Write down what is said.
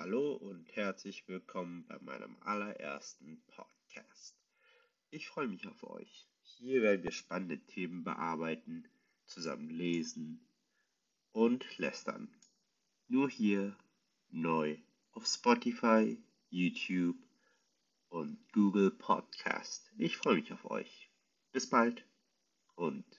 Hallo und herzlich willkommen bei meinem allerersten Podcast. Ich freue mich auf euch. Hier werden wir spannende Themen bearbeiten, zusammen lesen und lästern. Nur hier neu auf Spotify, YouTube und Google Podcast. Ich freue mich auf euch. Bis bald und.